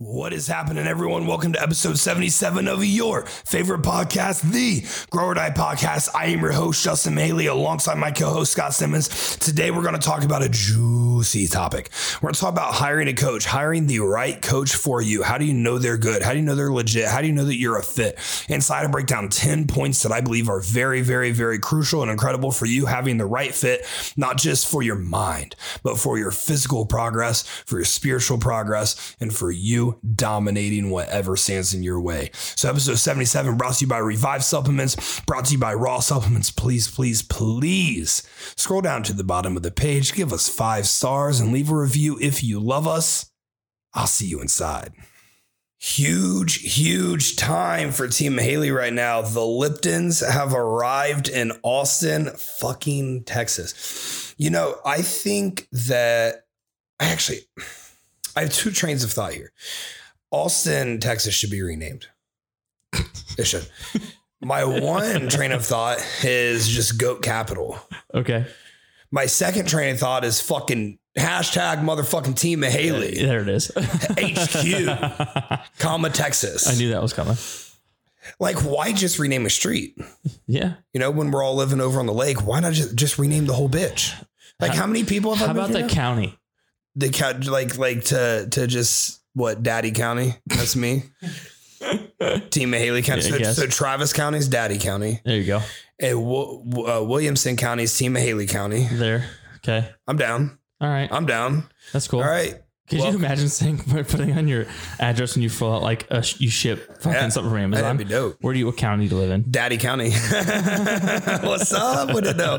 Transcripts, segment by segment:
What is happening, everyone? Welcome to episode 77 of your favorite podcast, the Grow or Die Podcast. I am your host, Justin Mihaly, alongside my co host, Scott Simmons. Today, we're going to talk about a juicy topic. We're going to talk about hiring a coach, hiring the right coach for you. How do you know they're good? How do you know they're legit? How do you know that you're a fit? Inside, I break down 10 points that I believe are very, very, very crucial and incredible for you having the right fit, not just for your mind, but for your physical progress, for your spiritual progress, and for you dominating whatever stands in your way. So, episode 77 brought to you by Revive Supplements, brought to you by Raw Supplements. Please, please, please scroll down to the bottom of the page, give us five stars, and leave a review if you love us. I'll see you inside. Huge, huge time for Team Haley right now. The Liptons have arrived in Austin, fucking Texas. You know, I think that I actually. I have two trains of thought here. Austin, Texas should be renamed. It should. My one train of thought is just goat capital. Okay. My second train of thought is fucking hashtag motherfucking team Mihaly. There it is. HQ, comma Texas. I knew that was coming. Like, why just rename a street? Yeah. You know, when we're all living over on the lake, why not just, just rename the whole bitch? Like, how, many people have I How about the now? county? The count like like to to just what Daddy County? That's me. Team Mihaly County. Yeah, so, so Travis County's Daddy County. There you go. And uh, Williamson County's Team of Haley County. There. Okay. I'm down. All right. I'm down. That's cool. All right. Could Well- you imagine saying putting on your address when you fill out like a, you ship fucking Yeah, something from Amazon? that'd be dope. Where do you what county do you live in? Daddy County. What's up? Wouldn't know.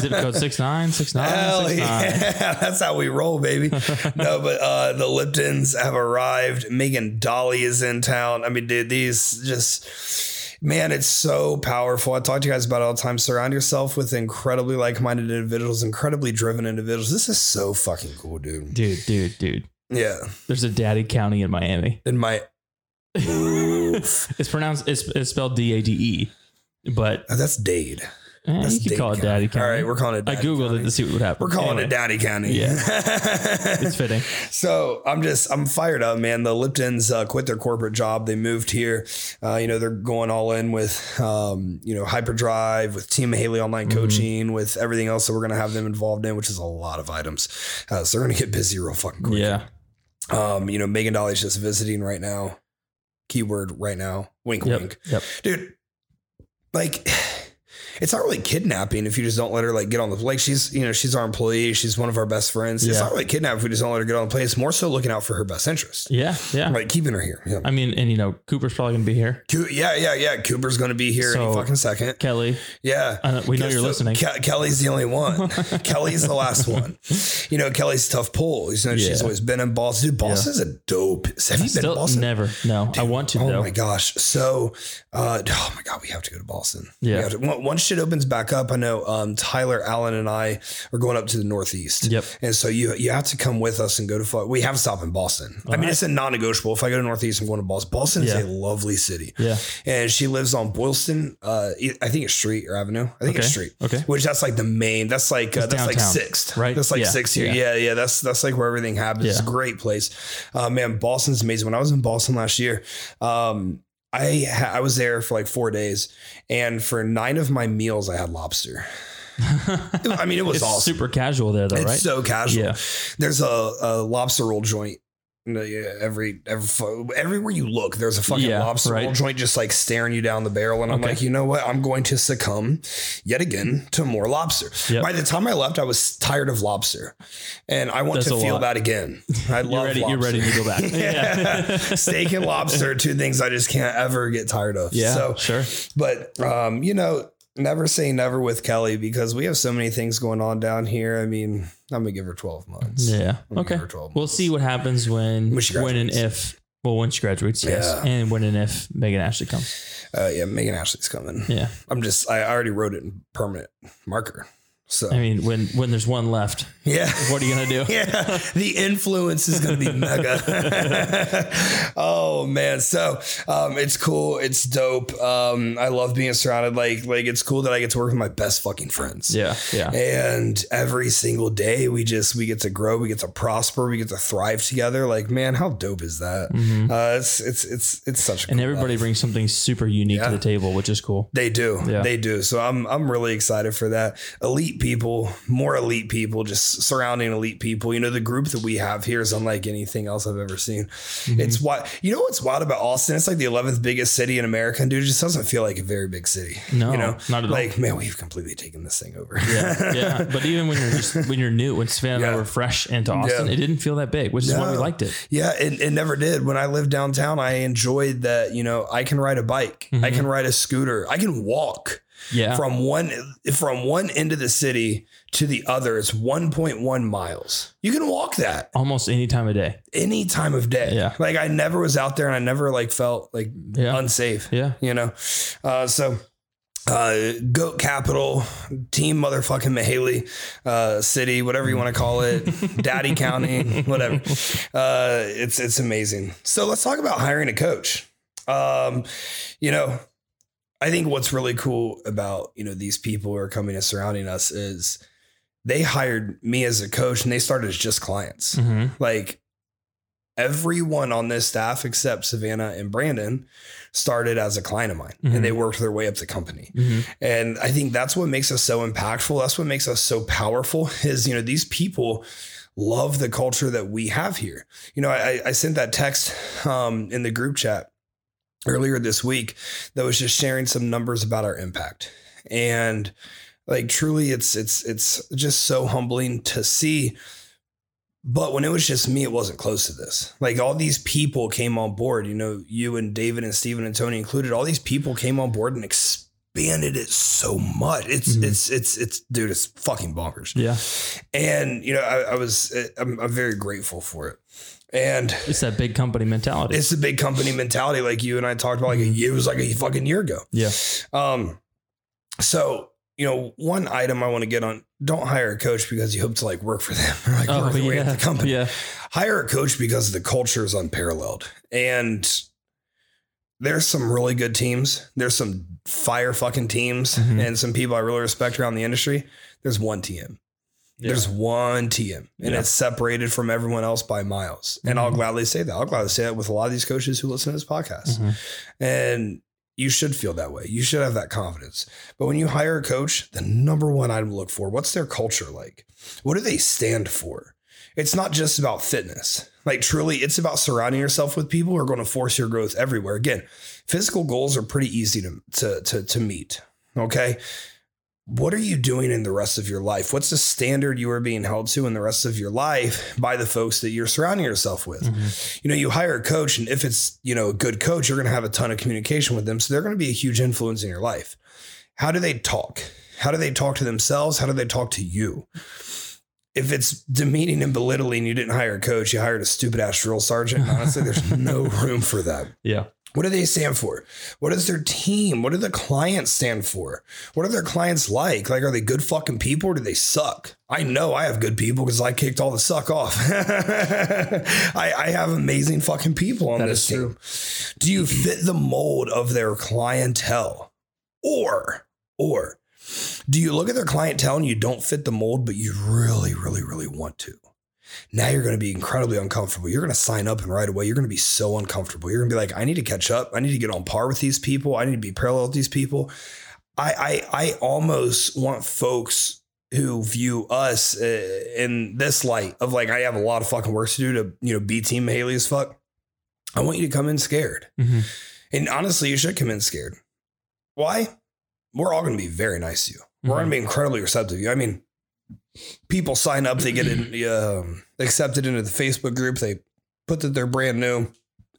Zip code six nine six nine Hell six nine. yeah, that's how we roll, baby. no, but uh, the Liptons have arrived. Megan Dolly is in town. I mean, dude, these just man, it's so powerful. I talk to you guys about it all the time. Surround yourself with incredibly like-minded individuals, incredibly driven individuals. This is so fucking cool, dude. Dude, dude, dude. Yeah, There's a daddy county in Miami. in my It's pronounced it's, it's spelled D A D E, but oh, that's Dade. Eh, you could call it daddy county. All right, we're calling it. I googled County. it to see what would happen. We're calling Anyway, it Daddy County. Yeah. It's fitting. So I'm just I'm fired up, man. The Liptons uh, quit their corporate job. They moved here. Uh, you know they're going all in with um, you know Hyperdrive, with Team Haley online Mm-hmm. coaching, with everything else that we're gonna have them involved in, which is a lot of items. Uh, so they're gonna get busy real fucking quick. Yeah. Um, you know Megan Dolly's just visiting right now. Keyword right now. Wink, Yep. wink, Yep. dude. Like. It's not really kidnapping if you just don't let her like get on the like she's you know she's our employee she's one of our best friends it's not really kidnapping if we just don't let her get on the plane it's more so looking out for her best interest Yeah. Yeah. Right, keeping her here. Yeah, I mean, and you know, Cooper's probably gonna be here. Coo- yeah, yeah, yeah. Cooper's going to be here any So- fucking second. Kelly, Yeah, I know- we know you're So listening. Ke- Kelly's the only one. Kelly's the last one. You know, Kelly's a tough pull. You know, she's Yeah. always been in Boston. Dude, Boston's a dope. Have you been to Boston? never. No, I want to Oh though. my gosh. So, uh, oh my God, we have to go to Boston. We Yeah. have to- on- once shit opens back up, I know um, Tyler, Allen, and I are going up to the Northeast. Yep. And so you you have to come with us and go to. We have a stop in Boston. I mean, right. it's a non-negotiable. If I go to Northeast, I'm going to Boston. Boston is a lovely city. Yeah. And she lives on Boylston. Uh, I think it's Street or Avenue. I think it's Street. Okay. Which that's like the main. That's like uh, that's like sixth, right? That's like Yeah, sixth here. yeah. Yeah, yeah. That's that's like where everything happens. It's a great place. Uh, man, Boston's amazing. When I was in Boston last year, um, I ha- I was there for like four days, and for nine of my meals, I had lobster. I mean, it was all awesome. super casual there, though, It's right? so casual. Yeah. There's a, a lobster roll joint. Yeah, Every every everywhere you look, there's a fucking Yeah, lobster roll right. joint just like staring you down the barrel, and I'm Okay. like, you know what? I'm going to succumb yet again to more lobster. Yep. By the time I left, I was tired of lobster, and I want That's to feel lot. that again. I love You're ready. lobster. You're ready to go back. yeah. steak and lobster, two things I just can't ever get tired of. Yeah. So, sure. but um, you know, never say never with Kelly because we have so many things going on down here. I mean, I'm gonna give her 12 months. Yeah. Okay. 12 We'll months. see what happens when When when and if well when she graduates, yes, Yeah. and when and if Megan Ashley comes. Uh, yeah, Megan Ashley's coming. Yeah. I'm just, I already wrote it in permanent marker. So I mean, when when there's one left, yeah. what are you gonna do? yeah, the influence is going to be mega. oh man, so um, it's cool. It's dope. Um, I love being surrounded. Like, like it's cool that I get to work with my best fucking friends. Yeah. Yeah. And every single day, we just we get to grow, we get to prosper, we get to thrive together. Like, man, how dope is that? Uh, it's it's it's it's such. A Mm-hmm. And cool everybody life. brings something super unique Yeah. to the table, which is cool. They do. Yeah. They do. So I'm I'm really excited for that. Elite people, more elite people, just surrounding elite people. You know, the group that we have here is unlike anything else I've ever seen. Mm-hmm. It's what you know what's wild about Austin? It's like the 11th biggest city in America, and dude, it just doesn't feel like a very big city. No, you know, not at all. like man, we've completely taken this thing over. Yeah, yeah. But even when you're just when you're new, when Savannah and Yeah. I were fresh into Austin, Yeah. it didn't feel that big, which is why we liked it. Yeah, it, it never did. When I lived downtown, I enjoyed that, you know, I can ride a bike, I can ride a scooter, I can walk. Yeah. from one from one end of the city to the other it's 1.1 miles you can walk that Almost any time of day. any time of day Yeah. like i never was out there and i never like felt like Yeah. unsafe Yeah. you know uh so uh, goat capital team motherfucking Mihaly, uh, city, whatever you want to call it, daddy county, whatever. Uh, it's, it's amazing. So let's talk about hiring a coach. Um, you know, I think what's really cool about, you know, these people who are coming and surrounding us is they hired me as a coach and they started as just clients. hmm Like everyone on this staff except Savannah and Brandon started as a client of mine Mhm. and they worked their way up the company. hmm And I think that's what makes us so impactful. That's what makes us so powerful is, you know, these people love the culture that we have here. You know, I, I sent that text um, in the group chat earlier this week that was just sharing some numbers about our impact. And like truly it's it's it's just so humbling to see but when it was just me, it wasn't close to this. Like all these people came on board, you know, you and David and Steven and Tony included, all these people came on board and expanded it so much. It's, Mhm. it's, it's, it's, dude, it's fucking bonkers. Yeah. And, you know, I, I was, I'm, I'm very grateful for it. And It's that big company mentality. it's the big company mentality, like you and I talked about, like a, it was like a fucking year ago. yeah. Um, so you know, one item I want to get on: don't hire a coach because you hope to like work for them or like work your way at the company. Oh, Yeah. Hire a coach because the culture is unparalleled, and there's some really good teams. There's some fire fucking teams, Mhm. and some people I really respect around the industry. There's one TM. There's one TM, and Yeah. it's separated from everyone else by miles. And I'll Mhm. gladly say that. I'll gladly say that with a lot of these coaches who listen to this podcast. Mhm. And you should feel that way. You should have that confidence. But when you hire a coach, the number one item to look for, what's their culture like? What do they stand for? It's not just about fitness. Like truly, it's about surrounding yourself with people who are going to force your growth everywhere. Again, physical goals are pretty easy to to to, to meet. Okay. What are you doing in the rest of your life? What's the standard you are being held to in the rest of your life by the folks that you're surrounding yourself with? Mhm. you know, you hire a coach, and if it's, you know, a good coach, you're going to have a ton of communication with them. So they're going to be a huge influence in your life. How do they talk? How do they talk to themselves? How do they talk to you? If it's demeaning and belittling, you didn't hire a coach, you hired a stupid ass drill sergeant. Honestly, there's no room for that. Yeah. What do they stand for? What is their team? What do the clients stand for? What are their clients like? Like, are they good fucking people or do they suck? I know I have good people because I kicked all the suck off. I, I have amazing fucking people on That this is team. Do you fit the mold of their clientele? Or, or do you look at their clientele and you don't fit the mold, but you really, really, really want to? Now you're going to be incredibly uncomfortable. You're going to sign up and right away, you're going to be so uncomfortable. You're going to be like, I need to catch up. I need to get on par with these people. I need to be parallel with these people. I, I, I almost want folks who view us uh, in this light of like, I have a lot of fucking work to do to, you know, be team Haley as fuck. I want you to come in scared. Mhm. And honestly, you should come in scared. Why? We're all going to be very nice to you. We're going to be incredibly receptive to you. I mean, people sign up, they get in, um, accepted into the Facebook group. They put that they're brand new.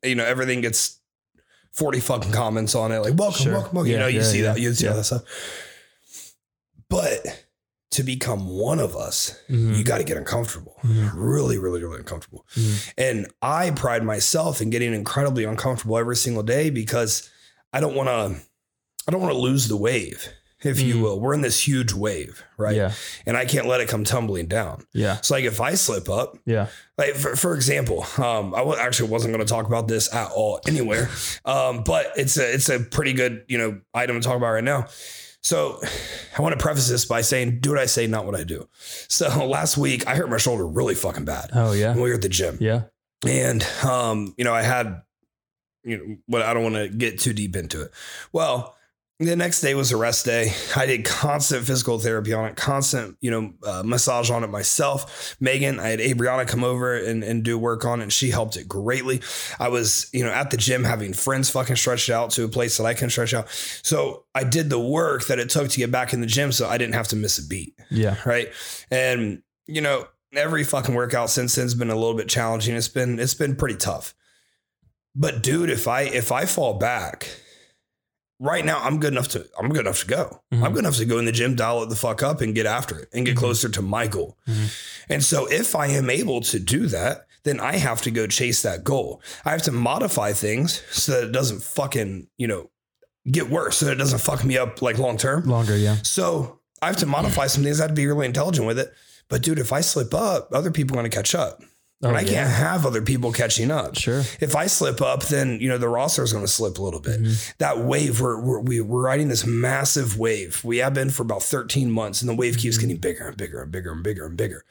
You know, everything gets 40 fucking comments on it. Like, welcome, Sure. welcome, welcome. you Yeah, know, you yeah, see yeah, that. You see yeah. that stuff. But to become one of us, Mhm. you got to get uncomfortable. Mhm. Really, really, really uncomfortable. Mhm. And I pride myself in getting incredibly uncomfortable every single day because I don't want to I don't want to lose the wave, if you Mhm. will. We're in this huge wave, right? Yeah. And I can't let it come tumbling down. Yeah. So like if I slip up, Yeah. like for, for example, um, I wa- actually wasn't going to talk about this at all anywhere, um, but it's a it's a pretty good you know item to talk about right now. So I want to preface this by saying, do what I say, not what I do. So last week I hurt my shoulder really fucking bad Oh yeah. when we were at the gym, Yeah. and um, you know I had you know what I don't want to get too deep into it. Well. The next day was a rest day. I did constant physical therapy on it, constant, you know, uh, massage on it myself. Megan, I had Abriana come over and, and do work on it. And she helped it greatly. I was, you know, at the gym having friends fucking stretch it out to a place that I can stretch out. So I did the work that it took to get back in the gym so I didn't have to miss a beat. Yeah. Right. And, you know, every fucking workout since then's been a little bit challenging. It's been, it's been pretty tough. But dude, if I, if I fall back, right now I'm good enough to I'm good enough to go. Mhm. I'm good enough to go in the gym, dial it the fuck up and get after it and get Mhm. closer to my goal. Mhm. And so if I am able to do that, then I have to go chase that goal. I have to modify things so that it doesn't fucking, you know, get worse, so that it doesn't fuck me up like long term. Longer. Yeah. So I have to modify some things. I have to be really intelligent with it. But dude, if I slip up, other people are gonna catch up. Oh, and I yeah. can't have other people catching up. Sure. If I slip up, then you know the roster is going to slip a little bit. Mhm. That wave, we're, we're we- we're riding this massive wave. We have been for about 13 months, and the wave keeps Mhm. getting bigger and bigger and bigger and bigger and bigger.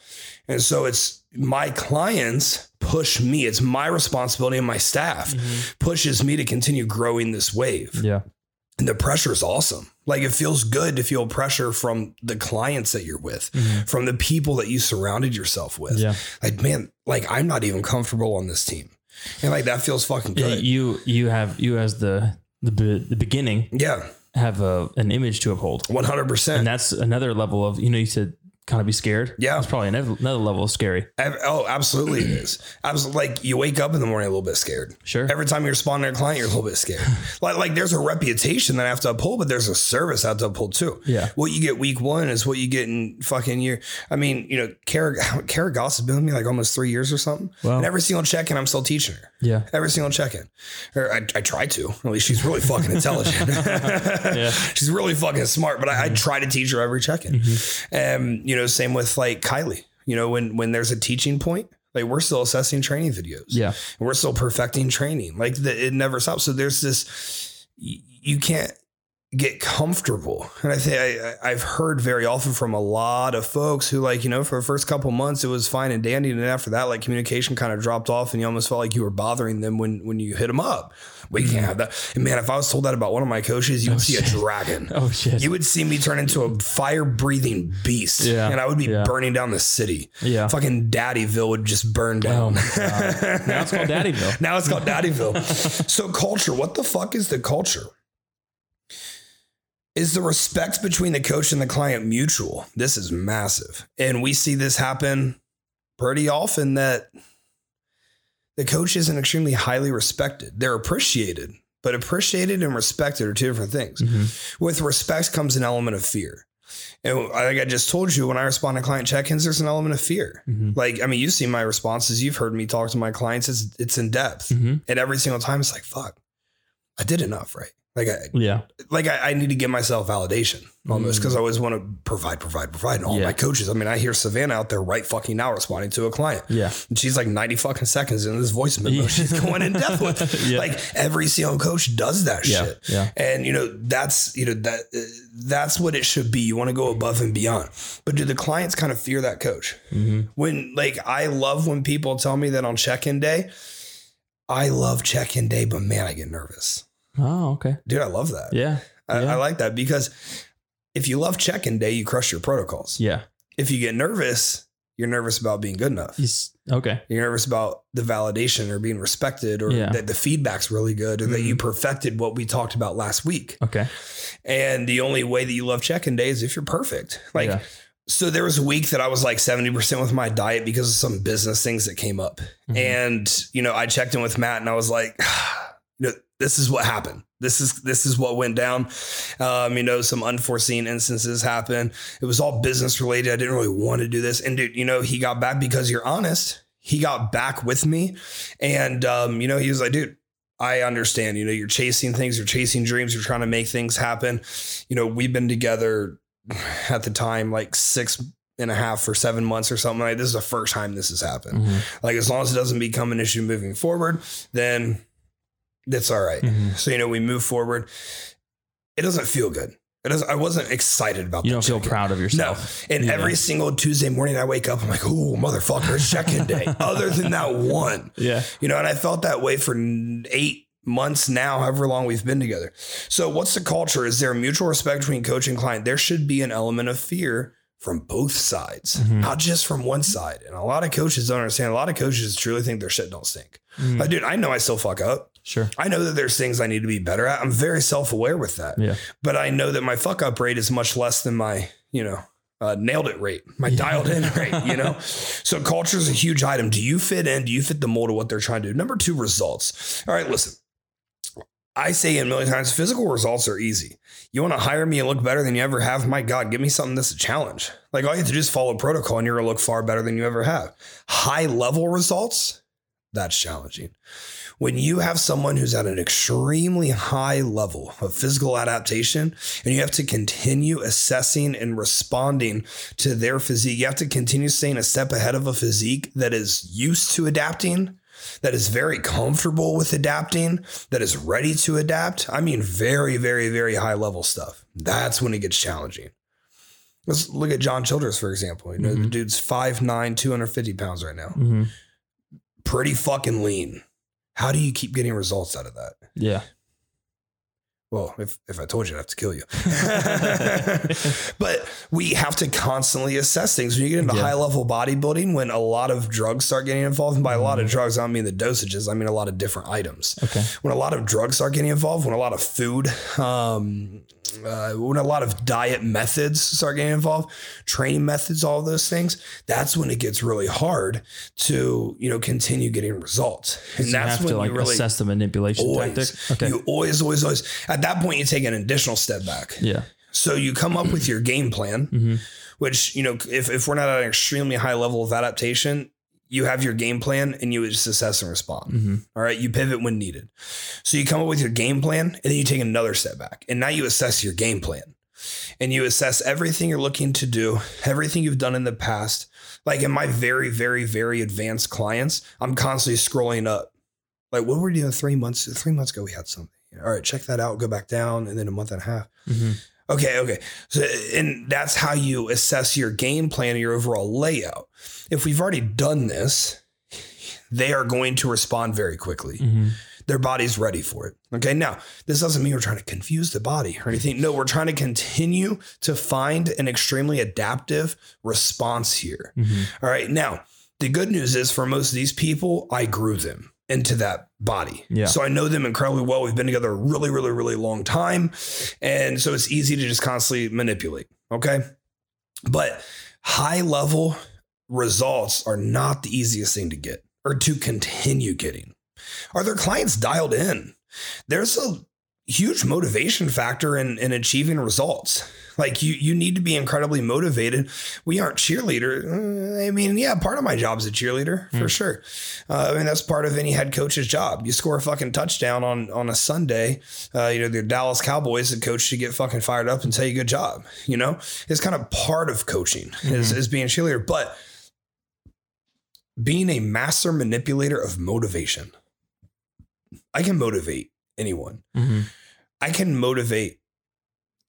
And so it's my clients push me. It's my responsibility, and my staff pushes me to continue growing this wave. Yeah. And the pressure is awesome. Like it feels good to feel pressure from the clients that you're with, Mhm. from the people that you surrounded yourself with. Yeah. Like man, like I'm not even comfortable on this team, and like that feels fucking Yeah. good. You you have you as the the the beginning Yeah, have a an image to uphold, one hundred and percent. And that's another level of you know you said kind of be scared. Yeah. It's probably another, another level of scary. Oh, absolutely, it is. Absolutely, like you wake up in the morning a little bit scared. Sure. Every time you respond to a client, you're a little bit scared. like, like there's a reputation that I have to uphold, but there's a service I have to uphold too. Yeah. What you get week one is what you get in fucking year. I mean, you know, Kara, Kara Goss has been with me like almost three years or something. Wow. And every single check in, I'm still teaching her. Yeah. Every single check in. Or I, I try to. At least she's really fucking intelligent. Yeah. She's really fucking smart, but I, I mm-hmm. try to teach her every check in. And, mm-hmm. um, you know, same with like Kylie. You know, when when there's a teaching point, like we're still assessing training videos. Yeah. We're still perfecting training. Like the, it never stops. So there's this, you can't get comfortable. And I think I, I've heard very often from a lot of folks who like, you know, for the first couple months, it was fine and dandy. And after that, like communication kind of dropped off and you almost felt like you were bothering them when, when you hit them up. We can't have that. And man, if I was told that about one of my coaches, you would oh, see a dragon. Oh shit. You would see me turn into a fire breathing beast. Yeah. And I would be Yeah. burning down the city. yeah. Fucking Daddyville would just burn Oh down. god. now it's called Daddyville. Now it's called Daddyville. so culture, what the fuck is the culture? Is the respect between the coach and the client mutual? This is massive. And we see this happen pretty often that the coach isn't extremely highly respected. They're appreciated, but appreciated and respected are two different things. Mhm. With respect comes an element of fear. And like I just told you, when I respond to client check-ins, there's an element of fear. Mhm. Like, I mean, you've seen my responses. You've heard me talk to my clients. It's it's in depth, Mhm. and every single time it's like, "Fuck, I did enough, right?" Like, I Yeah. like I, I need to give myself validation almost because I always want to provide, provide, provide. And all Yeah. my coaches. I mean, I hear Savannah out there right fucking now responding to a client. Yeah. And she's like 90 fucking seconds in this voice memo. Yeah. She's going in depth with. Yeah. Like every single coach does that Yeah. shit. Yeah. And you know, that's you know that uh, that's what it should be. You want to go above and beyond. But do the clients kind of fear that coach? Mhm. When like I love when people tell me that on check-in day, I love check-in day, but man, I get nervous. Oh, okay. Dude, I love that. Yeah. I, yeah. I like that because if you love check-in day, you crush your protocols. Yeah. If you get nervous, you're nervous about being good enough. He's okay. You're nervous about the validation or being respected or Yeah. that the feedback's really good or that Mhm. you perfected what we talked about last week. Okay. And the only way that you love check-in day is if you're perfect. Like, Yeah. so there was a week that I was like 70% with my diet because of some business things that came up. Mhm. And, you know, I checked in with Matt and I was like, you know, this is what happened. This is this is what went down. Um, you know, some unforeseen instances happened. It was all business related. I didn't really want to do this. And dude, you know, he got back because you're honest. He got back with me, and um, you know, he was like, dude, I understand. You know, you're chasing things, you're chasing dreams, you're trying to make things happen. You know, we've been together at the time like six and a half or seven months or something like this is the first time this has happened. Mm-hmm. Like as long as it doesn't become an issue moving forward, then that's all right. Mhm. So you know, we move forward. It doesn't feel good. It doesn't. I wasn't excited about. You don't feel proud of yourself. No, and Yeah. every single Tuesday morning I wake up, I'm like, "Oh, motherfucker, it's check-in day." Other than that one, Yeah. you know, and I felt that way for eight months now, however long we've been together. So, what's the culture? Is there a mutual respect between coach and client? There should be an element of fear from both sides, Mhm. not just from one side. And a lot of coaches don't understand. A lot of coaches truly think their shit don't stink. Mhm. Like, dude, I know I still fuck up. Sure. I know that there's things I need to be better at. I'm very self aware with that. Yeah. But I know that my fuck up rate is much less than my, you know, uh, nailed it rate, my dialed in rate, you know? So culture is a huge item. Do you fit in? Do you fit the mold of what they're trying to do? Number two, results. All right, listen. I say it a million times, physical results are easy. You want to hire me and look better than you ever have? My God, give me something that's a challenge. Like all you have to do is follow protocol and you're going to look far better than you ever have. High level results, that's challenging. When you have someone who's at an extremely high level of physical adaptation and you have to continue assessing and responding to their physique, you have to continue staying a step ahead of a physique that is used to adapting, that is very comfortable with adapting, that is ready to adapt. I mean, very, very, very high level stuff. That's when it gets challenging. Let's look at John Childress, for example. You know, the Mhm. dude's 5'9, 250 pounds right now. hmm Pretty fucking lean. How do you keep getting results out of that? Yeah. Well, if, if I told you, I'd have to kill you. but we have to constantly assess things. When you get into Yeah. high level bodybuilding, when a lot of drugs start getting involved, and by a lot Mm-hmm. of drugs, I don't mean the dosages, I mean a lot of different items. Okay. When a lot of drugs start getting involved, when a lot of food, um, uh, when a lot of diet methods start getting involved, training methods, all those things, that's when it gets really hard to you know continue getting results. And that's have when to like you really assess the manipulation always, tactic. Okay. you always, always, always. At that point, you take an additional step back. yeah. So you come up with your game plan, Mhm. which, you know, if, if we're not at an extremely high level of adaptation, you have your game plan and you just assess and respond. hmm All right. You pivot when needed. So you come up with your game plan and then you take another step back. And now you assess your game plan and you assess everything you're looking to do, everything you've done in the past. Like in my very, very, very advanced clients, I'm constantly scrolling up. Like, what were we doing three months? Three months ago, we had something. All right, check that out. Go back down, and then a month and a half. hmm Okay, okay. So, and that's how you assess your game plan and your overall layout. If we've already done this, they are going to respond very quickly. hmm Their body's ready for it. Okay, now this doesn't mean we're trying to confuse the body or anything. No, we're trying to continue to find an extremely adaptive response here. hmm All right, now the good news is for most of these people, I grew them into that body. Yeah. So I know them incredibly well. We've been together a really, really, really long time. And so it's easy to just constantly manipulate. Okay. But high level results are not the easiest thing to get or to continue getting. Are their clients dialed in? There's a huge motivation factor in, in achieving results. Like you, you need to be incredibly motivated. We aren't cheerleader. Uh, I mean, yeah, part of my job is a cheerleader for Mm. sure. Uh, I mean, that's part of any head coach's job. You score a fucking touchdown on on a Sunday. Uh, you know, the Dallas Cowboys, the coach should get fucking fired up and tell you good job. You know, it's kind of part of coaching is, is being a cheerleader, but being a master manipulator of motivation. I can motivate anyone. hmm I can motivate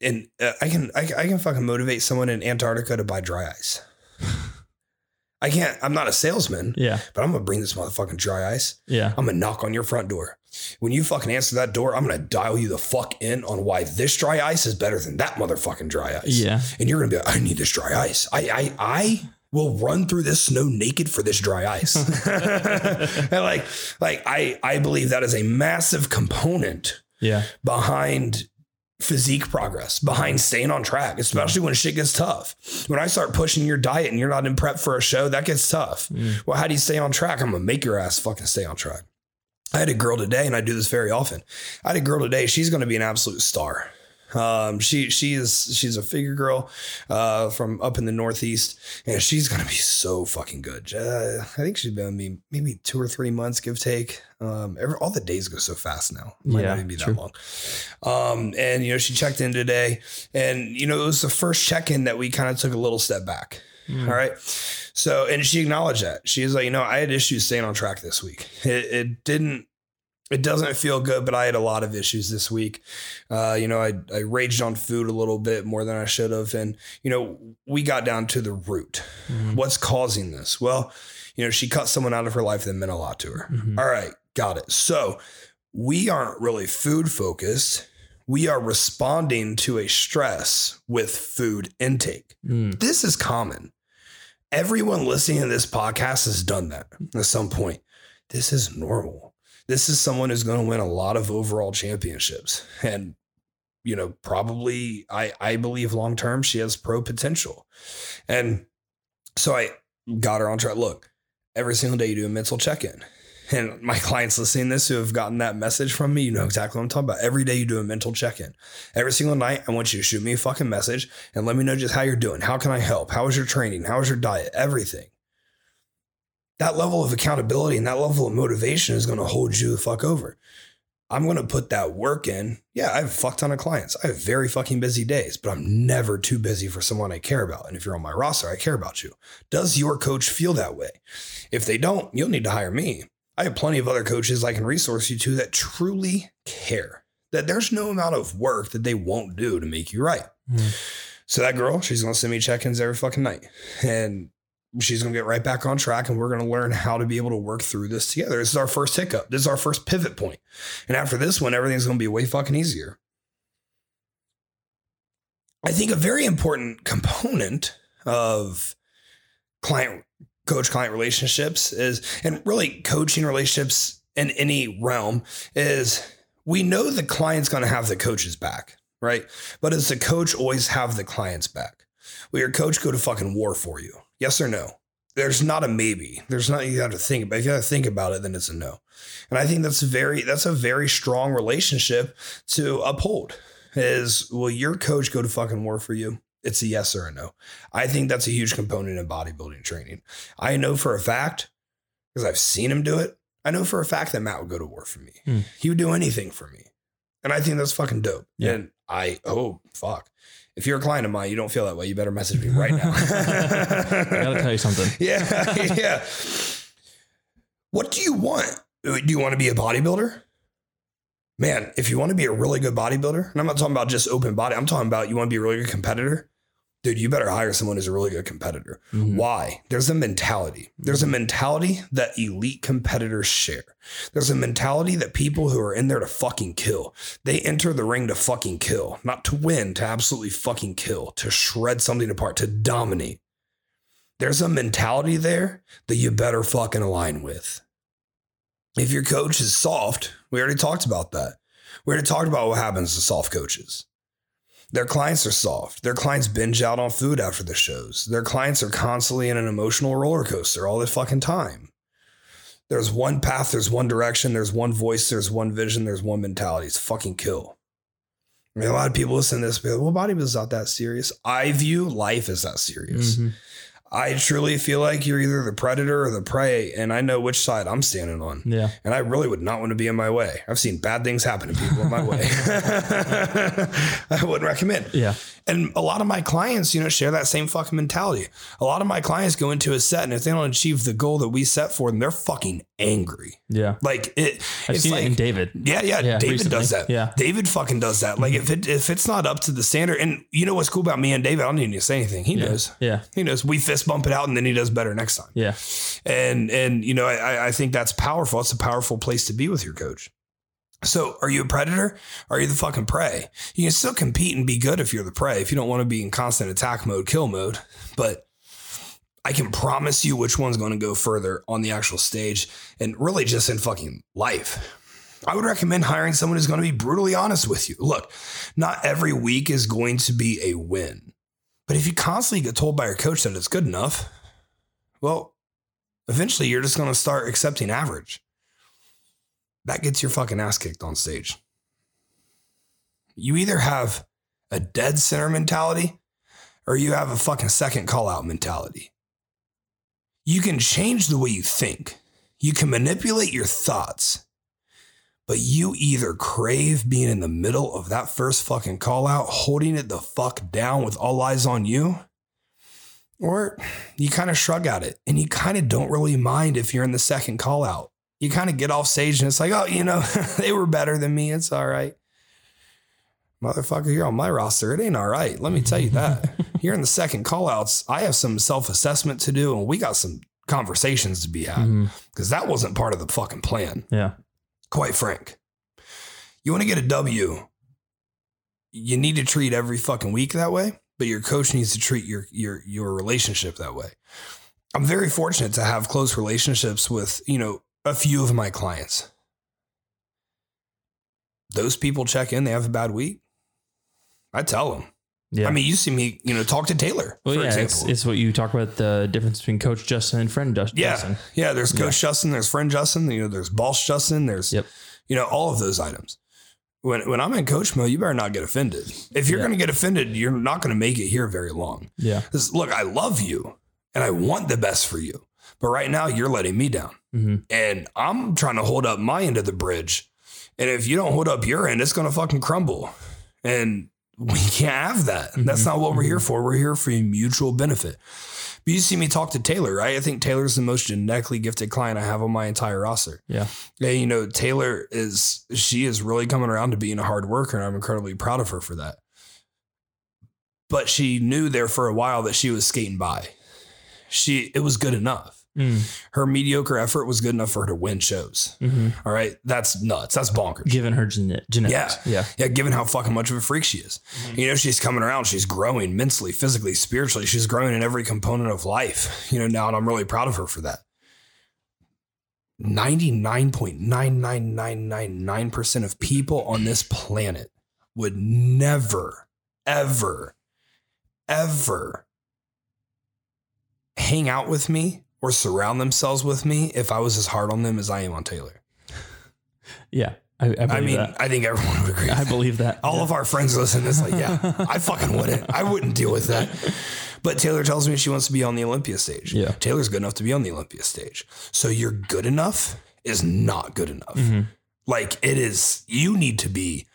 and uh, I can I, I can fucking motivate someone in Antarctica to buy dry ice. I can't I'm not a salesman, Yeah. but I'm gonna bring this motherfucking dry ice. Yeah. I'm gonna knock on your front door. When you fucking answer that door, I'm gonna dial you the fuck in on why this dry ice is better than that motherfucking dry ice. Yeah. And you're gonna be like, I need this dry ice. I I I will run through this snow naked for this dry ice. and like like I I believe that is a massive component Yeah. behind physique progress, behind staying on track, especially when shit gets tough. When I start pushing your diet and you're not in prep for a show, that gets tough. Mm. Well, how do you stay on track? I'm gonna make your ass fucking stay on track. I had a girl today, and I do this very often. I had a girl today. She's to be an absolute star. Um, she she is she's a figure girl uh, from up in the Northeast, and she's gonna be so fucking good. Uh, I think she's been me maybe two or three months, give take. Um, every, all the days go so fast now. Might Yeah, not even be that true. long. Um, and you know she checked in today, and you know it was the first check in that we kind of took a little step back. Hmm. All right. So, and she acknowledged that. She was like, you know, I had issues staying on track this week. It, it didn't, it doesn't feel good, but I had a lot of issues this week. Uh, you know, I, I raged on food a little bit more than I should have. And, you know, we got down to the root. Mhm. What's causing this? Well, you know, she cut someone out of her life that meant a lot to her. Mhm. All right, got it. So we aren't really food focused. We are responding to a stress with food intake Mm. this is common. Everyone listening to this podcast has done that at some point. This is normal. This is someone who's going to win a lot of overall championships. And, you know, probably I, I believe long term she has pro potential. And so I got her on track. Look, every single day you do a mental check in. And my clients listening this who have gotten that message from me, you know exactly what I'm talking about. Every day you do a mental check in. Every single night, I want you to shoot me a fucking message and let me know just how you're doing. How can I help? How is your training? How is your diet? Everything. That level of accountability and that level of motivation is going to hold you the fuck over. I'm going to put that work in. Yeah, I have a fuck ton of clients. I have very fucking busy days, but I'm never too busy for someone I care about. And if you're on my roster, I care about you. Does your coach feel that way? If they don't, you'll need to hire me. I have plenty of other coaches I can resource you to that truly care. That there's no amount of work that they won't do to make you right. Mhm. So that girl, she's gonna send me check-ins every fucking night. And she's gonna get right back on track and we're gonna learn how to be able to work through this together. This is our first hiccup. This is our first pivot point. And after this one, everything's gonna be way fucking easier. I think a very important component of client coach client relationships is and really coaching relationships in any realm is we know the client's going to have the coach's back right but does the coach always have the client's back will your coach go to fucking war for you yes or no there's not a maybe there's not you have to think about if you have to think about it then it's a no and i think that's very that's a very strong relationship to uphold is will your coach go to fucking war for you it's a yes or a no I think that's a huge component in bodybuilding training. I know for a fact, because I've seen him do it, I know for a fact that Matt would go to war for me. Hmm. He would do anything for me. And I think that's fucking dope. Yeah. And I, oh, fuck. If you're a client of mine, you don't feel that way, you better message me right now. I gotta tell you something. yeah. Yeah. What do you want? Do you want to be a bodybuilder? Man, if you want to be a really good bodybuilder, and I'm not talking about just open body, I'm talking about you want to be a really good competitor, dude, you better hire someone who's a really good competitor. Mhm. Why? There's a mentality. There's a mentality that elite competitors share. There's a mentality that people who are in there to fucking kill, they enter the ring to fucking kill, not to win, to absolutely fucking kill, to shred something apart, to dominate. There's a mentality there that you better fucking align with. If your coach is soft, we already talked about that. We already talked about what happens to soft coaches. Their clients are soft. Their clients binge out on food after the shows. Their clients are constantly in an emotional roller coaster all the fucking time. There's one path, there's one direction, there's one voice, there's one vision, there's one mentality. It's fucking kill. I mean, a lot of people listen to this, be like, well, bodybuilding's not that serious. I view life as that serious. Mhm. I truly feel like you're either the predator or the prey, and I know which side I'm standing on. Yeah. And I really would not want to be in my way. I've seen bad things happen to people in my way. I wouldn't recommend. Yeah. And a lot of my clients, you know, share that same fucking mentality. A lot of my clients go into a set, and if they don't achieve the goal that we set for them, they're fucking angry. Yeah. Like it, I've it's seen like, it in David. yeah, yeah, Yeah, David recently. does that. Yeah. David fucking does that. Like if it if it's not up to the standard, and you know what's cool about me and David, I don't need to say anything. He Yeah. knows. Yeah. He knows. We fist bump it out, and then he does better next time. Yeah. And and you know, I I think that's powerful. It's a powerful place to be with your coach. So, are you a predator? Or are you the fucking prey? You can still compete and be good if you're the prey. If you don't want to be in constant attack mode, kill mode, but I can promise you which one's going to go further on the actual stage and really just in fucking life. I would recommend hiring someone who's going to be brutally honest with you. Look, not every week is going to be a win. But if you constantly get told by your coach that it's good enough, well, eventually you're just going to start accepting average. That gets your fucking ass kicked on stage. You either have a dead center mentality or you have a fucking second call out mentality. You can change the way you think, you can manipulate your thoughts, but you either crave being in the middle of that first fucking call out, holding it the fuck down with all eyes on you, or you kind of shrug at it and you kind of don't really mind if you're in the second call out. You kind of get off stage and it's like, oh, you know, they were better than me. It's all right. Motherfucker, you're on my roster. It ain't all right. Let me tell you that. You're in the second call outs. I have some self assessment to do and we got some conversations to be had mm-hmm. because that wasn't part of the fucking plan Yeah. quite frank. You want to get a W, you need to treat every fucking week that way, but your coach needs to treat your your your relationship that way. I'm very fortunate to have close relationships with, you know, a few of my clients. Those people check in, they have a bad week. I tell them. Yeah. I mean, you see me, you know, talk to Taylor, well, for yeah, example. it's, it's what you talk about the difference between Coach Justin and friend Just- Yeah. Justin. Yeah. There's Coach Justin, there's friend Justin, you know, there's boss Justin, there's, Yep. you know, all of those items. When, when I'm in coach mode, you better not get offended. If you're Yeah. going to get offended, you're not going to make it here very long. Yeah. look, I love you and I want the best for you. But right now, you're letting me down. hmm And I'm trying to hold up my end of the bridge. And if you don't hold up your end, it's going to fucking crumble. And we can't have that. That's not what we're here for. We're here for a mutual benefit. But you see me talk to Taylor, right? I think Taylor's the most genetically gifted client I have on my entire roster. Yeah. Yeah, you know, Taylor is she is really coming around to being a hard worker, and I'm incredibly proud of her for that. But she knew there for a while that she was skating by. She it was good enough. Mm. Her mediocre effort was good enough for her to win shows. hmm All right. That's nuts. That's bonkers. Given her gene- genetics. Yeah. Yeah. Yeah, given how fucking much of a freak she is. You know, she's coming around. She's growing mentally, physically, spiritually. She's growing in every component of life, you know, now, and I'm really proud of her for that. 99.99999% of people on this planet would never, ever, ever hang out with me or surround themselves with me if I was as hard on them as I am on Taylor. Yeah. I, I, believe I mean, that. I think everyone would agree. I believe that. All of our friends listen. It's like, yeah, I fucking wouldn't. I wouldn't deal with that. But Taylor tells me she wants to be on the Olympia stage. Yeah. Taylor's good enough to be on the Olympia stage. So you're good enough is not good enough. Mhm. Like it is, you need to be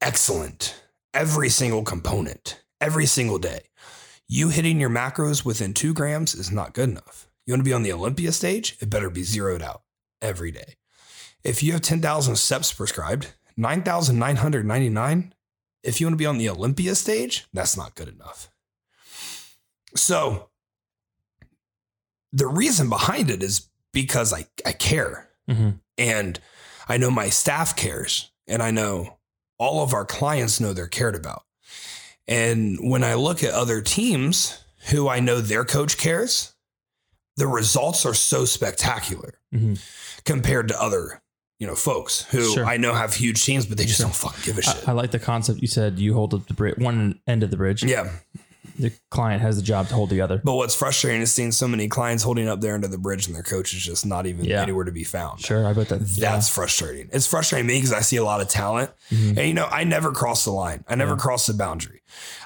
excellent every single component, every single day. You hitting your macros within two grams is not good enough. You want to be on the Olympia stage, it better be zeroed out every day. If you have 10,000 steps prescribed, 9,999, if you want to be on the Olympia stage, that's not good enough. So the reason behind it is because I, I care Mhm. and I know my staff cares and I know all of our clients know they're cared about. And when I look at other teams who I know their coach cares, the results are so spectacular Mhm. compared to other, you know, folks who Sure. I know have huge teams, but they just don't fucking give a shit. I, I like the concept you said you hold up the bridge, one end of the bridge. yeah. The client has the job to hold together. But what's frustrating is seeing so many clients holding up their end of the bridge and their coach is just not even Yeah. anywhere to be found. Sure. I bet that. That's frustrating. It's frustrating me because I see a lot of talent. And you know, I never cross the line. I never Yeah. cross the boundary.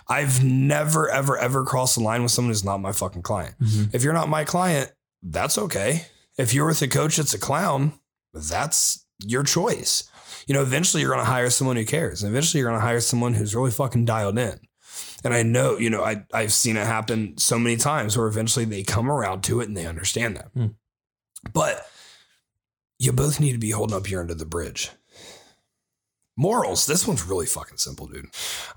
I've never, ever, ever crossed the line with someone who's not my fucking client. Mhm. If you're not my client, that's okay. If you're with a coach that's a clown, that's your choice. You know, eventually you're going to hire someone who cares. And eventually you're going to hire someone who's really fucking dialed in. And I know, you know, I, I've seen it happen so many times where eventually they come around to it and they understand that. Hmm. But you both need to be holding up your end of the bridge. Morals. This one's really fucking simple, dude.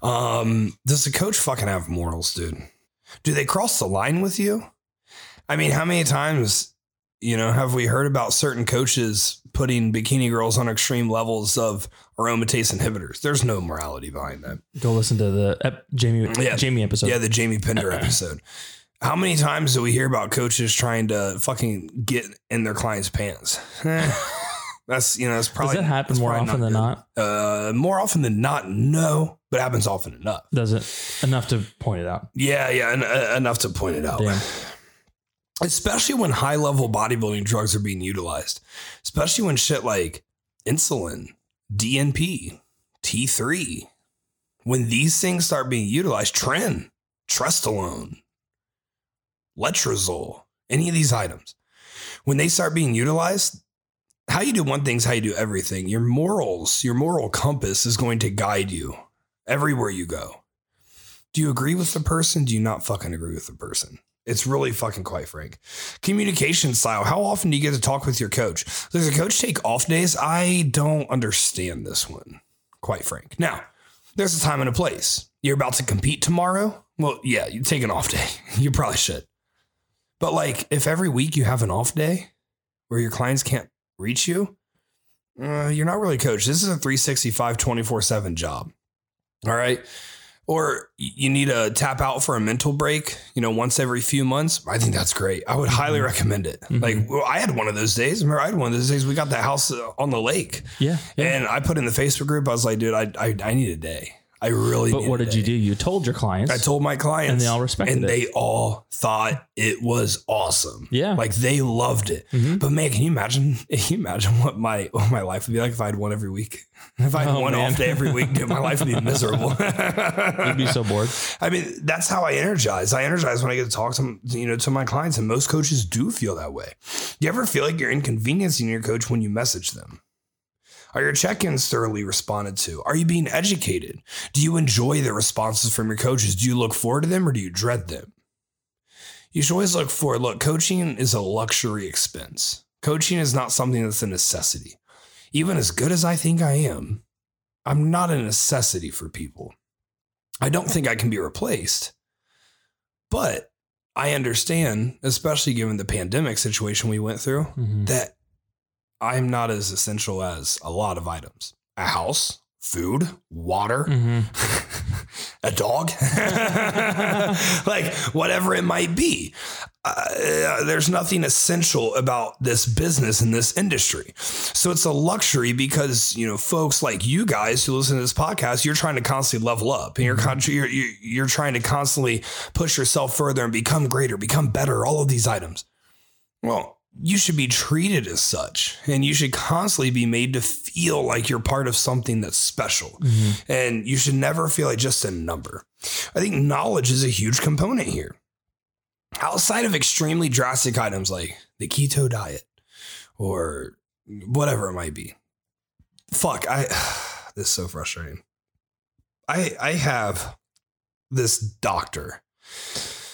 Um, does the coach fucking have morals, dude? Do they cross the line with you? I mean, how many times, you know, have we heard about certain coaches putting bikini girls on extreme levels of aromatase inhibitors? There's no morality behind that. Go listen to the ep- Jamie Yeah. Jamie episode. Yeah, the Jamie Pinder episode. How many times do we hear about coaches trying to fucking get in their clients' pants? Eh, that's you know, that's Does probably that happen more often than good. not? Uh, more often than not, no, but it happens often enough. Does it enough to point it out? Yeah, yeah, en- uh, enough to point it out. Damn. Especially when high level bodybuilding drugs are being utilized. Especially when shit like insulin, DNP, T3. When these things start being utilized, Tren, Trestolone, Letrozole, any of these items, when they start being utilized, how you do one thing is how you do everything. Your morals, your moral compass is going to guide you everywhere you go. Do you agree with the person? Do you not fucking agree with the person? It's really fucking quite frank. Communication style. How often do you get to talk with your coach? Does a coach take off days? I don't understand this one, quite frank. Now, there's a time and a place. You're about to compete tomorrow? Well, yeah, you take an off day. You probably should. But like, if every week you have an off day where your clients can't reach you, uh, you're not really a coach. This is a 365, 24 7 job. All right or you need to tap out for a mental break, you know, once every few months, I think that's great. I would highly mm-hmm. recommend it. Mm-hmm. Like, well, I had one of those days. I Remember, I had one of those days. We got the house uh, on the lake. Yeah, yeah. And I put in the Facebook group, I was like, dude, I, I, I need a day. I really. But what did you do? You told your clients. I told my clients, and they all respected and it. they all thought it was awesome. Yeah, like they loved it. Mm-hmm. But man, can you imagine? Can you imagine what my what my life would be like if I had one every week? If I had oh, one man. off day every week, dude, my life would be miserable. You'd be so bored. I mean, that's how I energize. I energize when I get to talk to you know to my clients, and most coaches do feel that way. Do You ever feel like you're inconveniencing your coach when you message them? Are your check ins thoroughly responded to? Are you being educated? Do you enjoy the responses from your coaches? Do you look forward to them or do you dread them? You should always look forward. Look, coaching is a luxury expense. Coaching is not something that's a necessity. Even as good as I think I am, I'm not a necessity for people. I don't think I can be replaced. But I understand, especially given the pandemic situation we went through, mm-hmm. that I'm not as essential as a lot of items. A house, food, water, mm-hmm. a dog, like whatever it might be. Uh, there's nothing essential about this business in this industry. So it's a luxury because, you know, folks like you guys who listen to this podcast, you're trying to constantly level up and you're, mm-hmm. con- you're, you're trying to constantly push yourself further and become greater, become better, all of these items. Well, you should be treated as such and you should constantly be made to feel like you're part of something that's special. Mm-hmm. and you should never feel like just a number. I think knowledge is a huge component here. Outside of extremely drastic items like the keto diet or whatever it might be. Fuck i this is so frustrating. I i have this doctor.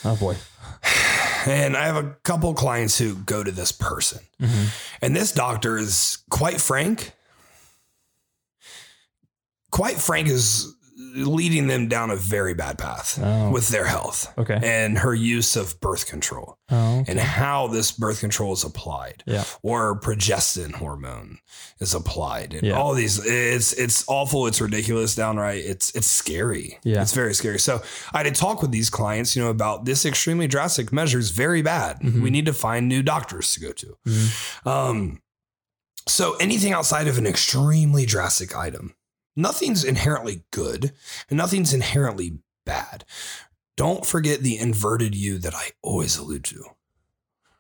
Oh boy and I have a couple clients who go to this person. Mm-hmm. And this doctor is quite frank. Quite frank is leading them down a very bad path oh. with their health. Okay. And her use of birth control oh, okay. and how this birth control is applied. Yeah. Or progestin hormone is applied. And yeah. all these it's it's awful, it's ridiculous downright. It's it's scary. Yeah. It's very scary. So I did talk with these clients, you know, about this extremely drastic measure is very bad. Mm-hmm. We need to find new doctors to go to. Mm-hmm. Um so anything outside of an extremely drastic item nothing's inherently good and nothing's inherently bad. Don't forget the inverted U that I always allude to.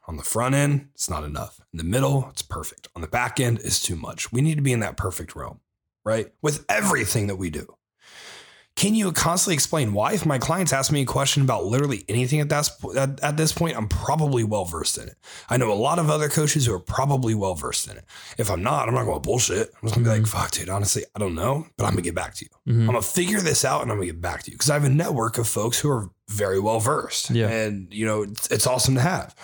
On the front end, it's not enough. In the middle, it's perfect. On the back end, it's too much. We need to be in that perfect realm, right? With everything that we do. Can you constantly explain why? If my clients ask me a question about literally anything at that at, at this point, I'm probably well versed in it. I know a lot of other coaches who are probably well versed in it. If I'm not, I'm not going to bullshit. I'm just going to be like, mm-hmm. "Fuck, dude. Honestly, I don't know, but I'm going to get back to you. Mm-hmm. I'm going to figure this out, and I'm going to get back to you because I have a network of folks who are very well versed. Yeah, and you know, it's, it's awesome to have.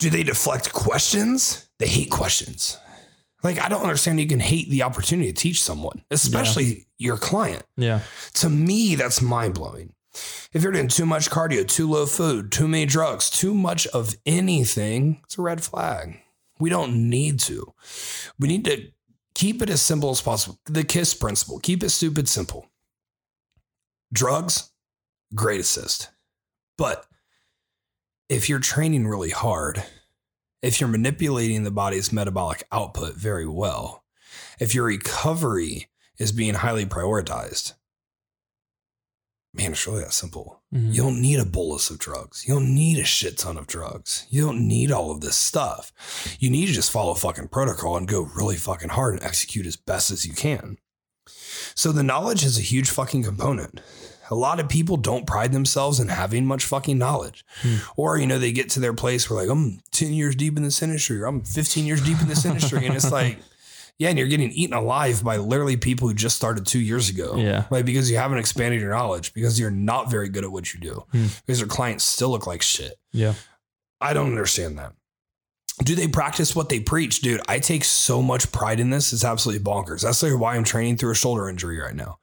Do they deflect questions? They hate questions. Like, I don't understand you can hate the opportunity to teach someone, especially yeah. your client. Yeah. To me, that's mind blowing. If you're doing too much cardio, too low food, too many drugs, too much of anything, it's a red flag. We don't need to. We need to keep it as simple as possible. The KISS principle keep it stupid simple. Drugs, great assist. But if you're training really hard, if you're manipulating the body's metabolic output very well, if your recovery is being highly prioritized, man, it's really that simple. Mhm. You don't need a bolus of drugs. You don't need a shit ton of drugs. You don't need all of this stuff. You need to just follow fucking protocol and go really fucking hard and execute as best as you can. So the knowledge is a huge fucking component. A lot of people don't pride themselves in having much fucking knowledge. Hmm. Or, you know, they get to their place where like, I'm 10 years deep in this industry or I'm 15 years deep in this industry. And it's like, yeah, and you're getting eaten alive by literally people who just started two years ago. Yeah. Like because you haven't expanded your knowledge, because you're not very good at what you do, Hmm. because your clients still look like shit. Yeah. I don't understand that. Do they practice what they preach? Dude, I take so much pride in this. It's absolutely bonkers. That's like why I'm training through a shoulder injury right now.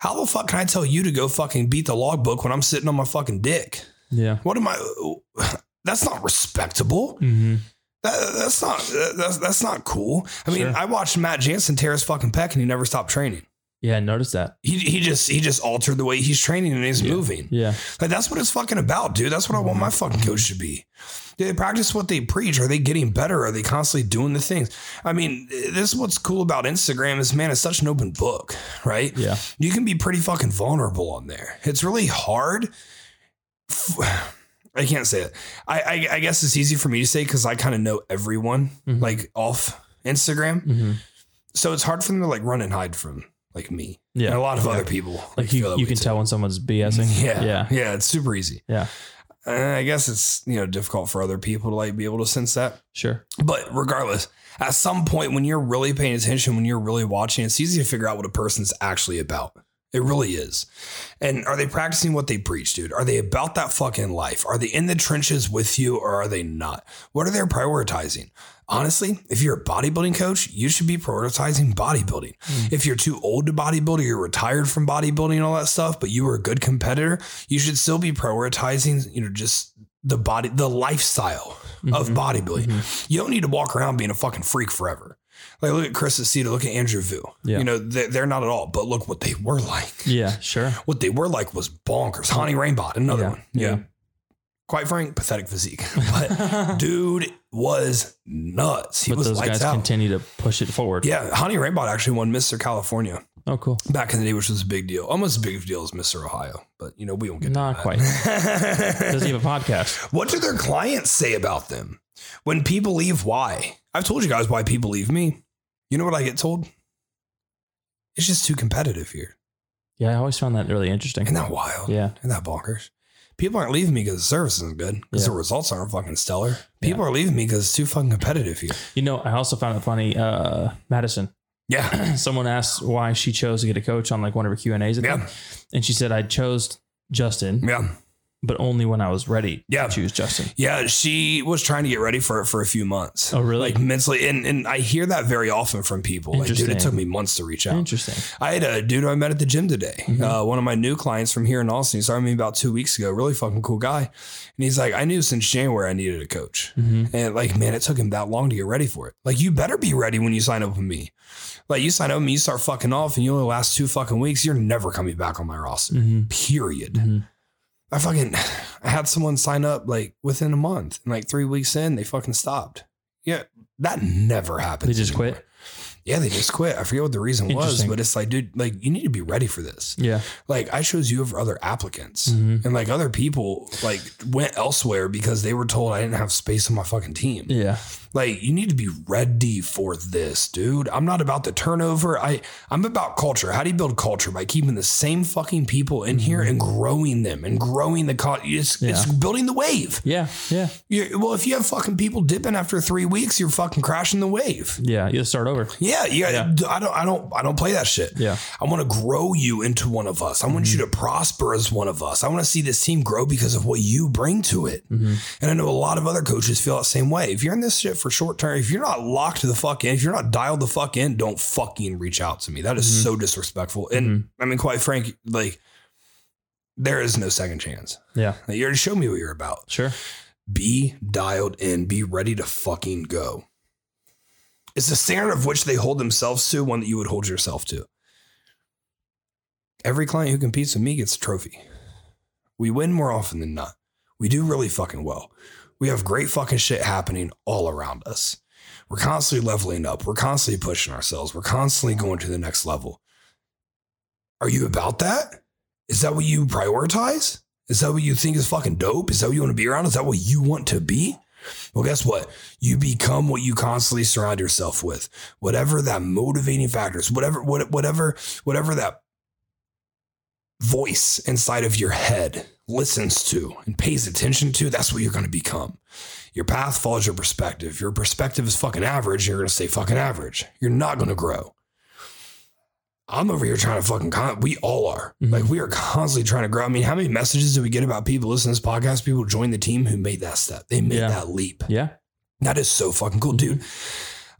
How the fuck can I tell you to go fucking beat the logbook when I'm sitting on my fucking dick? Yeah. What am I? That's not respectable. Mm-hmm. That, that's not that's that's not cool. I mean, Sure. I watched Matt Jansen tear his fucking pec and he never stopped training. Yeah. I noticed that. He he just he just altered the way he's training and he's moving. Yeah. Like that's what it's fucking about, dude. That's what I want my fucking coach to be. Do they practice what they preach? Are they getting better? Are they constantly doing the things? I mean, this is what's cool about Instagram is man, it's such an open book, right? Yeah. You can be pretty fucking vulnerable on there. It's really hard. I can't say it. I I, I guess it's easy for me to say because I kind of know everyone Mhm. like off Instagram, Mm-hmm. so it's hard for them to like run and hide from like me Yeah. and a lot of Yeah. other people. Like you, you can too. tell when someone's BSing. Yeah. Yeah. Yeah. It's super easy. Yeah. I guess it's, you know, difficult for other people to like be able to sense that. Sure. But regardless, at some point when you're really paying attention, when you're really watching, it's easy to figure out what a person's actually about. It really is. And are they practicing what they preach, dude? Are they about that fucking life? Are they in the trenches with you or are they not? What are they prioritizing? Honestly, if you're a bodybuilding coach, you should be prioritizing bodybuilding. If you're too old to bodybuild or you're retired from bodybuilding and all that stuff, but you were a good competitor, you should still be prioritizing, you know, just the body, the lifestyle of Mhm. bodybuilding. You don't need to walk around being a fucking freak forever. Like look at Chris Aceto, look at Andrew Vu. Yeah. You know, they're, they're not at all, but look what they were like. Yeah. Sure. What they were like was bonkers. Hany Rambod, another Yeah. one. You Yeah. Quite frank, pathetic physique. But dude was nuts. He but was those guys out. continue to push it forward. Yeah, Hany Rambod actually won Mr. California Oh, cool. back in the day, which was a big deal. Almost as big of a deal as Mr. Ohio. But you know, we don't get Not quite. Doesn't even podcast? What do their clients say about them? When people leave, why? I've told you guys why people leave me. You know what I get told? It's just too competitive here. Yeah, I always found that really interesting. Isn't that wild? Yeah. Isn't that bonkers? People aren't leaving me because the service isn't good, because Yeah. the results aren't fucking stellar. People are leaving me because it's too fucking competitive here. You know, I also found it funny. Uh, Madison, Yeah. someone asked why she chose to get a coach on like one of her Q and A's, Yeah. and she said I chose Justin, Yeah. But only when I was ready Yeah. to choose Justin. Yeah. She was trying to get ready for it for a few months. Oh, really? Like mentally. And, and I hear that very often from people. Like, dude, it took me months to reach out. Interesting. I had a dude I met at the gym today. Mhm. Uh, one of my new clients from here in Austin. He started me about two weeks ago. Really fucking cool guy. And he's like, I knew since January I needed a coach. hmm And like, man, it took him that long to get ready for it. Like, you better be ready when you sign up with me. Like, you sign up with me, you start fucking off, and you only last two fucking weeks. You're never coming back on my roster. hmm Period. I fucking I had someone sign up like within a month, and like three weeks in, they fucking stopped. Yeah, that never happens. They just anymore. quit. Yeah, they just quit. I forget what the reason was, but it's like, dude, like you need to be ready for this. Yeah. Like I chose you over other applicants, Mhm. and like other people like went elsewhere because they were told I didn't have space on my fucking team. Yeah. Like you need to be ready for this, dude. I'm not about the turnover. I I'm about culture. How do you build culture by keeping the same fucking people in here and growing them and growing the co- it's, it's building the wave. Yeah. Yeah. you well, if you have fucking people dipping after three weeks, you're fucking crashing the wave. Yeah. You start over. Yeah, yeah. Yeah. I don't, I don't, I don't play that shit. Yeah. I want to grow you into one of us. I want you to Mm-hmm. prosper as one of us. I want to see this team grow because of what you bring to it. Mhm. And I know a lot of other coaches feel that same way. If you're in this shit for short term, if you're not locked the fuck in, if you're not dialed the fuck in, don't fucking reach out to me. That is Mhm. so disrespectful. And I mean, quite frank, like there is no second chance. Yeah. Like, you already showed me what you're about. Sure. Be dialed in. Be ready to fucking go. Is the standard of which they hold themselves to one that you would hold yourself to? Every client who competes with me gets a trophy. We win more often than not. We do really fucking well. We have great fucking shit happening all around us. We're constantly leveling up. We're constantly pushing ourselves. We're constantly going to the next level. Are you about that? Is that what you prioritize? Is that what you think is fucking dope? Is that what you want to be around? Is that what you want to be? Well, guess what? You become what you constantly surround yourself with. Whatever that motivating factors, whatever, whatever, whatever that voice inside of your head listens to and pays attention to, that's what you're going to become. Your path follows your perspective. Your perspective is fucking average, you're going to stay fucking average. You're not going to grow. I'm over here trying to fucking, con- we all are. Mhm. Like, we are constantly trying to grow. I mean, how many messages do we get about people listening to this podcast? People join the team who made that step, they made Yeah. that leap. Yeah. That is so fucking cool, dude.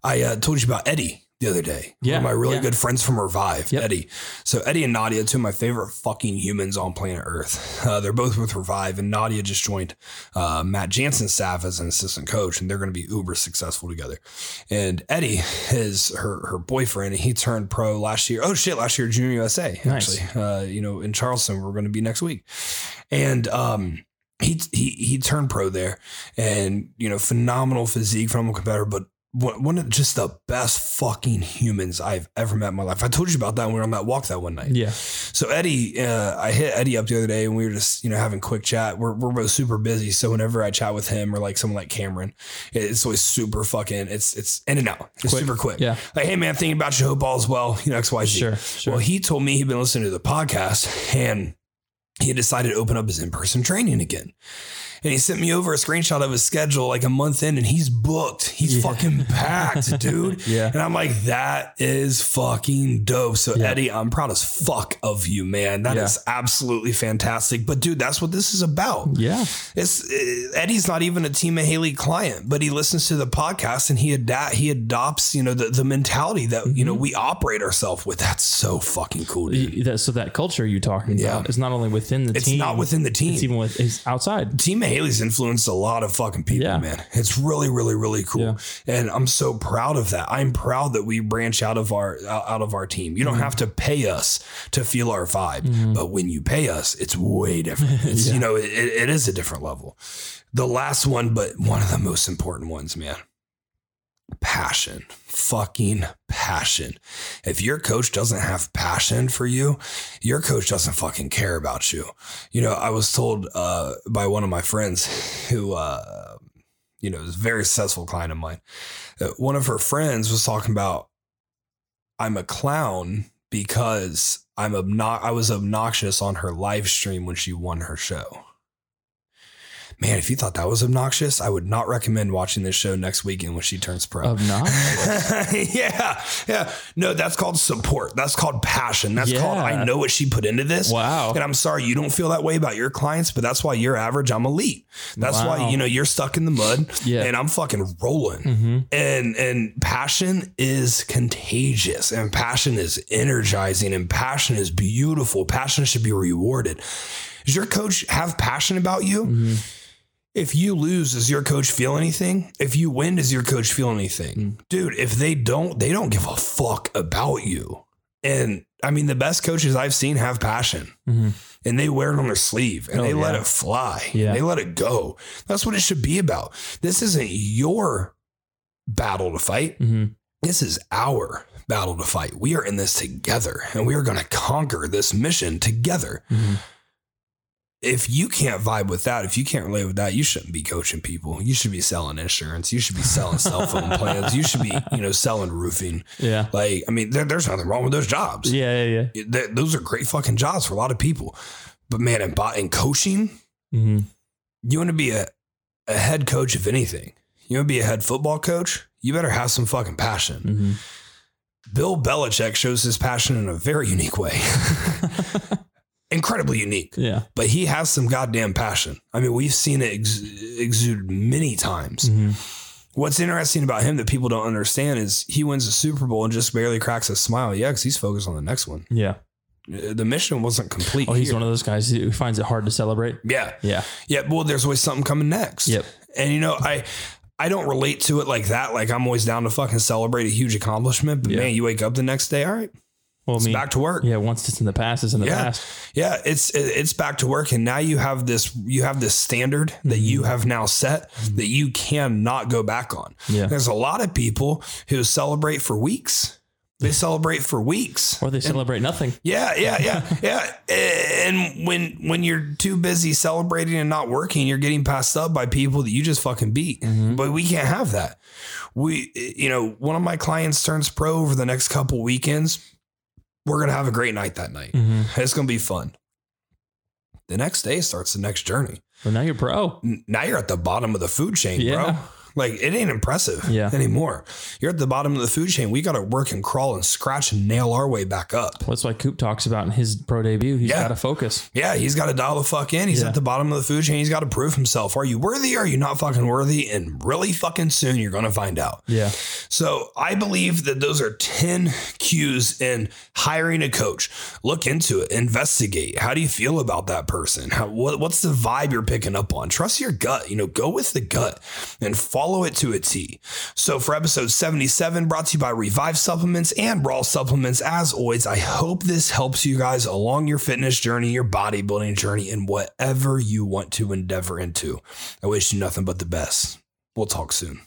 I uh, told you about Eddie the other day. Yeah, One of my really yeah. good friends from Revive, Yep. Eddie. So Eddie and Nadia, two of my favorite fucking humans on planet Earth. Uh, they're both with Revive, and Nadia just joined uh, Matt Jansen's staff as an assistant coach, and they're going to be uber successful together. And Eddie is her her boyfriend, and he turned pro last year. Oh shit, last year Junior USA Nice. actually. Uh, you know, in Charleston, we're going to be next week, and um. He, he he turned pro there, and you know, phenomenal physique, phenomenal competitor, but one, of just the best fucking humans I've ever met in my life. I told you about that when we were on that walk that one night. Yeah. So Eddie, uh, I hit Eddie up the other day and we were just, you know, having quick chat. We're, we're both super busy. So whenever I chat with him or like someone like Cameron, it's always super fucking, it's, it's in and out. It's Quick. super quick. Yeah. Like, hey man, thinking about you. Hope all is well. You know, X, Y, Z. Sure. Sure. Well, he told me he'd been listening to the podcast and he had decided to open up his in-person training again. And he sent me over a screenshot of his schedule like a month in and he's booked. He's Yeah. fucking packed, dude. Yeah. And I'm like, that is fucking dope. So Yeah. Eddie, I'm proud as fuck of you, man. That is Yeah. absolutely fantastic. But dude, that's what this is about. yeah. It's uh, Eddie's not even a Team Mihaly client, but he listens to the podcast and he adapt he adopts, you know, the, the mentality that, you Mm-hmm. know, we operate ourselves with. That's so fucking cool, dude. That, so that culture you're talking about is not only within the It's team. It's not within the team. It's even with it's outside. Team Haley's influenced a lot of fucking people, Yeah. man. It's really, really, really cool, Yeah. and I'm so proud of that. I'm proud that we branch out of our out of our team. You don't Mm-hmm. have to pay us to feel our vibe, but when you pay us, it's way different. It's you know, it, it is a different level. The last one, but one of the most important ones, man. Passion, fucking passion. If your coach doesn't have passion for you, your coach doesn't fucking care about you. You know, I was told uh, by one of my friends who, uh, you know, is a very successful client of mine. one of her friends was talking about, I'm a clown because I'm obno- I was obnoxious on her live stream when she won her show. Man, if you thought that was obnoxious, I would not recommend watching this show next weekend when she turns pro. Obnoxious. yeah, yeah. No, that's called support. That's called passion. That's called I know what she put into this. Wow. And I'm sorry you don't feel that way about your clients, but that's why you're average. I'm elite. That's why you know you're stuck in the mud, Yeah. and I'm fucking rolling. hmm And and passion is contagious, and passion is energizing, and passion is beautiful. Passion should be rewarded. Does your coach have passion about you? Mm-hmm. If you lose, does your coach feel anything? If you win, does your coach feel anything? Mm. Dude, if they don't, they don't give a fuck about you. And I mean, the best coaches I've seen have passion Mhm. and they wear it on their sleeve and Oh, they let it fly. Yeah. They let it go. That's what it should be about. This isn't your battle to fight. hmm This is our battle to fight. We are in this together and we are going to conquer this mission together. Mhm. If you can't vibe with that, if you can't relate with that, you shouldn't be coaching people. You should be selling insurance. You should be selling cell phone plans. You should be, you know, selling roofing. Yeah. Like, I mean, there, there's nothing wrong with those jobs. Yeah. Yeah. Yeah. Th- those are great fucking jobs for a lot of people. But man, in, in coaching, hmm you want to be a, a head coach of anything. You want to be a head football coach? You better have some fucking passion. hmm Bill Belichick shows his passion in a very unique way. Incredibly unique, Yeah. but he has some goddamn passion. I mean, we've seen it ex- exude many times. hmm What's interesting about him that people don't understand is he wins a Super Bowl and just barely cracks a smile. Yeah, because he's focused on the next one. Yeah. Uh, The mission wasn't complete. Oh, he's here. one of those guys who finds it hard to celebrate. Yeah. Yeah. Yeah. Well, there's always something coming next. Yep. And you know, I I don't relate to it like that. Like I'm always down to fucking celebrate a huge accomplishment. But Yeah. man, you wake up the next day, all right, Well, I mean, back to work. yeah. Once it's in the past, it's in the Yeah. past. Yeah, it's it's back to work, and now you have this you have this standard that Mm-hmm. you have now set that you cannot go back on. Yeah. There's a lot of people who celebrate for weeks, They celebrate for weeks. Or they celebrate nothing. Yeah, yeah, yeah, yeah. And when when you're too busy celebrating and not working, you're getting passed up by people that you just fucking beat. But we can't have that. We, you know, one of my clients turns pro over the next couple weekends. We're gonna have a great night that night. Mm-hmm. It's gonna be fun. The next day starts the next journey. But now you're pro. N- Now you're at the bottom of the food chain, Yeah. bro. Like it ain't impressive Yeah. anymore. You're at the bottom of the food chain. We got to work and crawl and scratch and nail our way back up. That's why Coop talks about in his pro debut. He's Yeah. got to focus. Yeah, he's got to dial the fuck in. He's Yeah. at the bottom of the food chain. He's got to prove himself. Are you worthy? Or are you not fucking worthy? And really fucking soon you're going to find out. Yeah. So I believe that those are 10 cues in hiring a coach. Look into it, investigate. How do you feel about that person? How, what, what's the vibe you're picking up on? Trust your gut, you know, go with the gut and follow it to a T. So for episode 77, brought to you by Revive Supplements and Raw Supplements, as always, I hope this helps you guys along your fitness journey, your bodybuilding journey, and whatever you want to endeavor into. I wish you nothing but the best. We'll talk soon.